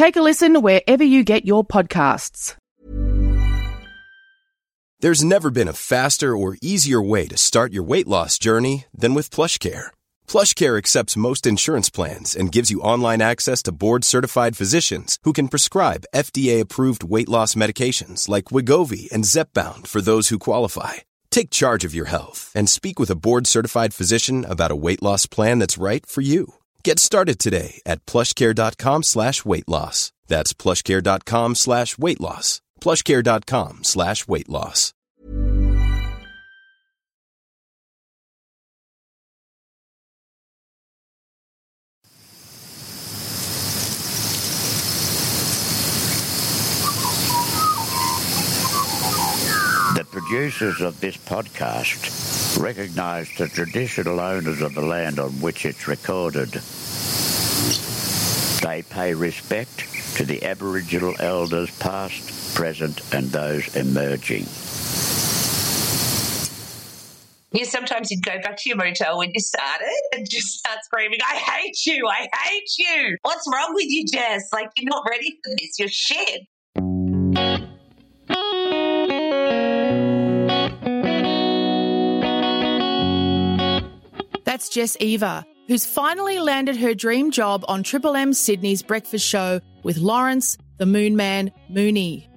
Take a listen wherever you get your podcasts. There's never been a faster or easier way to start your weight loss journey than with PlushCare. PlushCare accepts most insurance plans and gives you online access to board-certified physicians who can prescribe FDA-approved weight loss medications like Wegovy and Zepbound for those who qualify. Take charge of your health and speak with a board-certified physician about a weight loss plan that's right for you. Get started today at plushcare.com slash weight loss. That's plushcare.com slash weight loss. Plushcare.com slash weight loss. The producers of this podcast recognise the traditional owners of the land on which it's recorded. They pay respect to the Aboriginal elders past, present and those emerging. Yeah, sometimes you'd go back to your motel when you started and just start screaming, I hate you, I hate you. What's wrong with you, Jess? Like, you're not ready for this, you're shit. That's Jess Eva, who's finally landed her dream job on Triple M Sydney's breakfast show with Lawrence, the Moon Man, Mooney.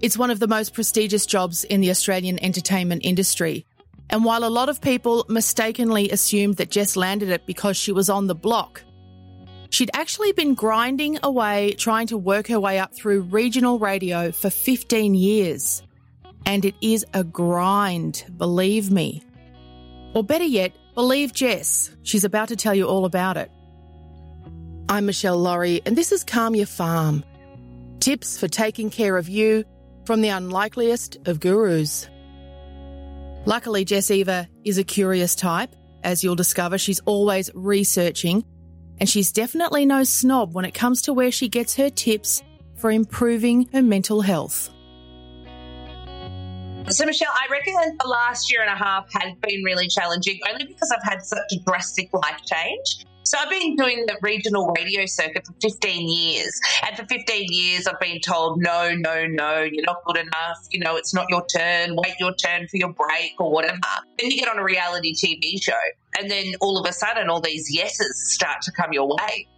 It's one of the most prestigious jobs in the Australian entertainment industry. And while a lot of people mistakenly assumed that Jess landed it because she was on the block, she'd actually been grinding away trying to work her way up through regional radio for 15 years. And it is a grind, believe me. Or better yet, believe Jess. She's about to tell you all about it. I'm Michelle Laurie, and this is Calm Your Farm. Tips for taking care of you from the unlikeliest of gurus. Luckily, Jess Eva is a curious type. As you'll discover, she's always researching, and she's definitely no snob when it comes to where she gets her tips for improving her mental health. So, Michelle, I reckon the last year and a half has been really challenging only because I've had such a drastic life change. So, I've been doing the regional radio circuit for 15 years. And for 15 years, I've been told, no, no, no, you're not good enough. You know, it's not your turn. Wait your turn for your break or whatever. Then you get on a reality TV show. And then all of a sudden, all these yeses start to come your way.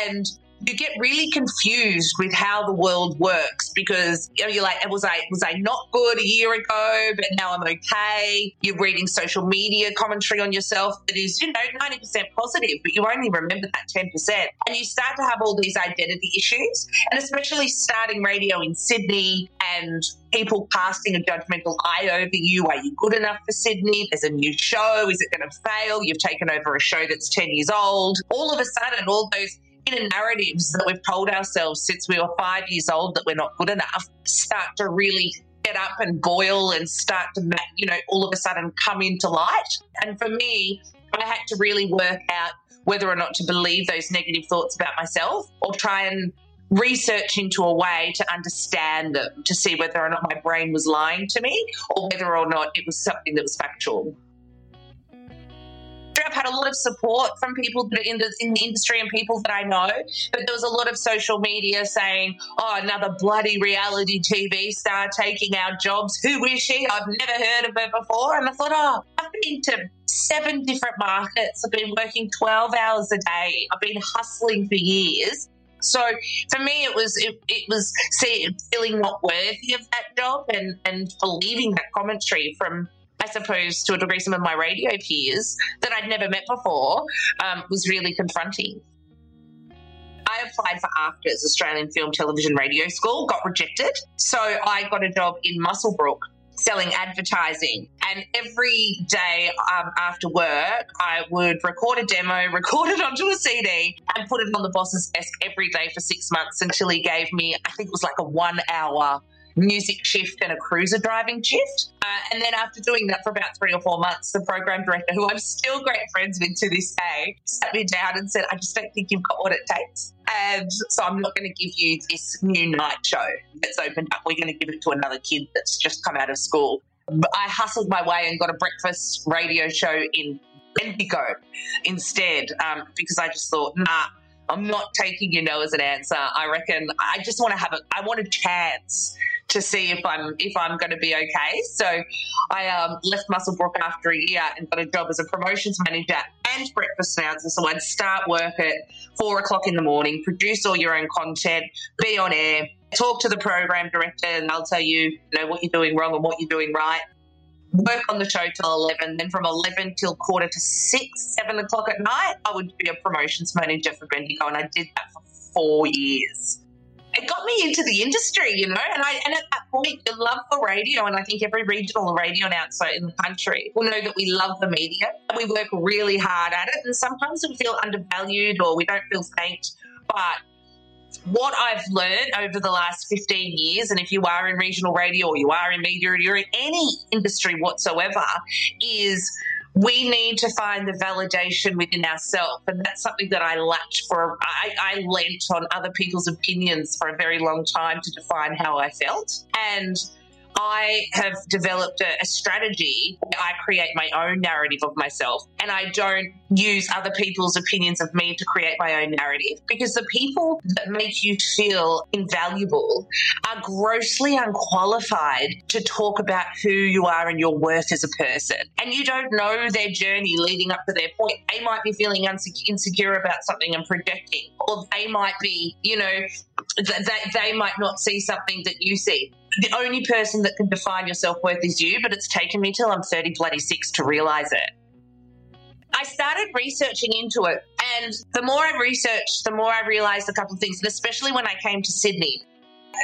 And you get really confused with how the world works because you know, you're like, was I was I not good a year ago, but now I'm okay. You're reading social media commentary on yourself that is, you know, 90% positive, but you only remember that 10%. And you start to have all these identity issues, and especially starting radio in Sydney and people casting a judgmental eye over you. Are you good enough for Sydney? There's a new show. Is it going to fail? You've taken over a show that's 10 years old. All of a sudden, all those inner narratives that we've told ourselves since we were five years old that we're not good enough start to really get up and boil and start to, you know, all of a sudden come into light. And for me, I had to really work out whether or not to believe those negative thoughts about myself or try and research into a way to understand them to see whether or not my brain was lying to me or whether or not it was something that was factual. Had a lot of support from people that are in the, in the industry and people that I know, but there was a lot of social media saying, oh, another bloody reality TV star taking our jobs. Who is she? I've never heard of her before. And I thought, oh, I've been to seven different markets. I've been working 12 hours a day. I've been hustling for years. So for me, it was it, it was see, feeling not worthy of that job and and believing that commentary from I suppose, to a degree, some of my radio peers that I'd never met before um, was really confronting. I applied for AFTRS, Australian Film, Television, Radio School, got rejected. So I got a job in Muswellbrook selling advertising. And every day um, after work, I would record a demo, record it onto a CD, and put it on the boss's desk every day for six months until he gave me, I think it was like a one hour music shift and a cruiser driving shift. Uh, and then after doing that for about three or four months, the program director, who I'm still great friends with to this day, sat me down and said, I just don't think you've got what it takes. And so I'm not going to give you this new night show that's opened up. We're going to give it to another kid that's just come out of school. I hustled my way and got a breakfast radio show in Bendigo instead um, because I just thought, nah, I'm not taking your no as an answer. I reckon I just want to have a, I want a chance to see if I'm if I'm going to be okay. So I um, left Muswellbrook after a year and got a job as a promotions manager and breakfast announcer. So I'd start work at four o'clock in the morning, produce all your own content, be on air, talk to the program director, and they'll tell you, you know, what you're doing wrong and what you're doing right. Work on the show till 11, then from 11 till quarter to 6, 7 o'clock at night, I would be a promotions manager for Bendigo, and I did that for four years it got me into the industry, you know. And I and at that point, the love for radio, and I think every regional radio announcer in the country will know that we love the media we work really hard at it. And sometimes we feel undervalued or we don't feel thanked. But what I've learned over the last 15 years, and if you are in regional radio or you are in media or you're in any industry whatsoever, is we need to find the validation within ourselves. And that's something that I lacked for. I, I lent on other people's opinions for a very long time to define how I felt. And I have developed a, a strategy. I create my own narrative of myself and I don't use other people's opinions of me to create my own narrative because the people that make you feel invaluable are grossly unqualified to talk about who you are and your worth as a person. And you don't know their journey leading up to their point. They might be feeling insecure about something and projecting, or they might be, you know, they, they might not see something that you see the only person that can define your self worth is you, but it's taken me till I'm 30 bloody six to realize it. I started researching into it, and the more I researched, the more I realized a couple of things, and especially when I came to Sydney,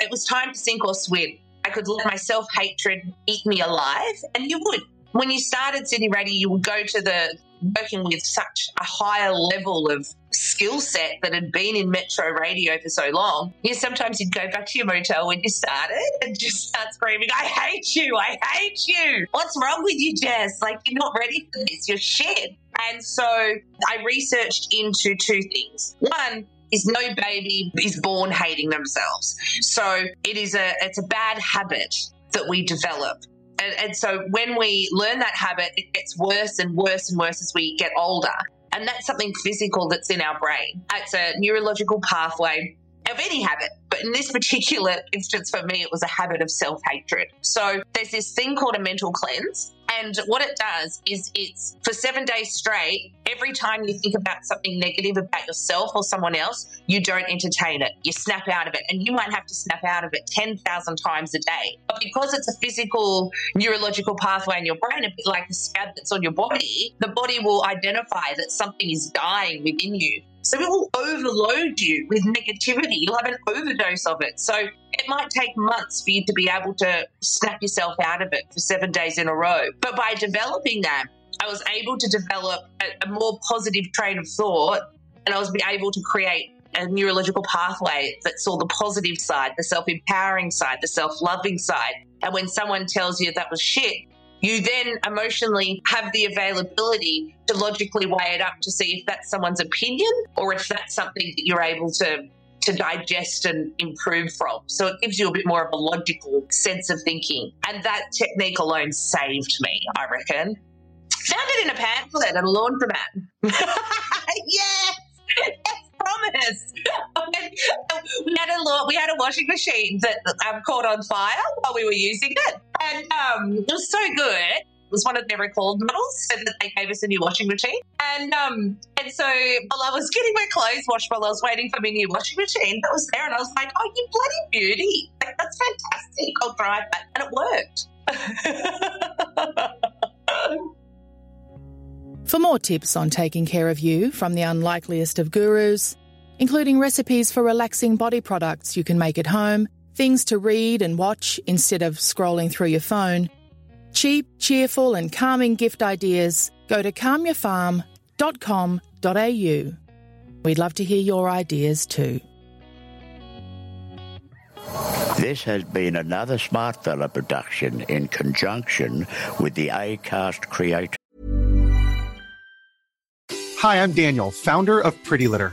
it was time to sink or swim. I could let my self hatred eat me alive, and you would. When you started Sydney Radio, you would go to the working with such a higher level of skill set that had been in metro radio for so long, you sometimes you'd go back to your motel when you started and just start screaming, I hate you, I hate you. What's wrong with you, Jess? Like, you're not ready for this, you're shit. And so I researched into two things. One, is no baby is born hating themselves. So it is a it's a bad habit that we develop and, and so when we learn that habit, it gets worse and worse and worse as we get older. And that's something physical that's in our brain. It's a neurological pathway of any habit. But in this particular instance, for me, it was a habit of self hatred. So there's this thing called a mental cleanse. And what it does is it's for seven days straight, every time you think about something negative about yourself or someone else, you don't entertain it. You snap out of it. And you might have to snap out of it 10,000 times a day. But because it's a physical neurological pathway in your brain, a bit like a scab that's on your body, the body will identify that something is dying within you. So it will overload you with negativity. You'll have an overdose of it. So it might take months for you to be able to snap yourself out of it for seven days in a row. But by developing that, I was able to develop a, a more positive train of thought and I was able to create a neurological pathway that saw the positive side, the self empowering side, the self loving side. And when someone tells you that was shit, you then emotionally have the availability to logically weigh it up to see if that's someone's opinion or if that's something that you're able to to digest and improve from. So it gives you a bit more of a logical sense of thinking. And that technique alone saved me, I reckon. Found it in a pamphlet at a laundromat. yes! Yes, promise. we had a we had a washing machine that um, caught on fire while we were using it, and um, it was so good. Was one of their recalled models, so that they gave us a new washing machine. And um, and so while I was getting my clothes washed, while I was waiting for my new washing machine, that was there, and I was like, "Oh, you bloody beauty! Like, that's fantastic! I'll drive that," and it worked. For more tips on taking care of you from the unlikeliest of gurus, including recipes for relaxing body products you can make at home, things to read and watch instead of scrolling through your phone, cheap, cheerful, and calming gift ideas, go to calmyourfarm.com.au. We'd love to hear your ideas too. This has been another Smartfella production in conjunction with the ACAST Creator. Hi, I'm Daniel, founder of Pretty Litter.